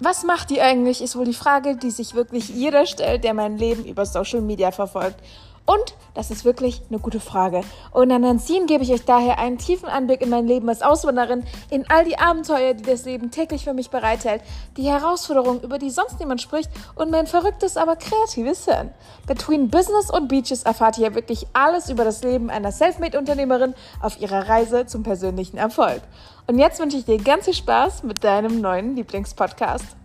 Was macht ihr eigentlich, ist wohl die Frage, die sich wirklich jeder stellt, der mein Leben über Social Media verfolgt. Und das ist wirklich eine gute Frage. Und an Nanzin gebe ich euch daher einen tiefen Anblick in mein Leben als Auswanderin, in all die Abenteuer, die das Leben täglich für mich bereithält, die Herausforderungen, über die sonst niemand spricht und mein verrücktes, aber kreatives Hirn. Between Business und Beaches erfahrt ihr wirklich alles über das Leben einer Selfmade-Unternehmerin auf ihrer Reise zum persönlichen Erfolg. Und jetzt wünsche ich dir ganz viel Spaß mit deinem neuen Lieblingspodcast.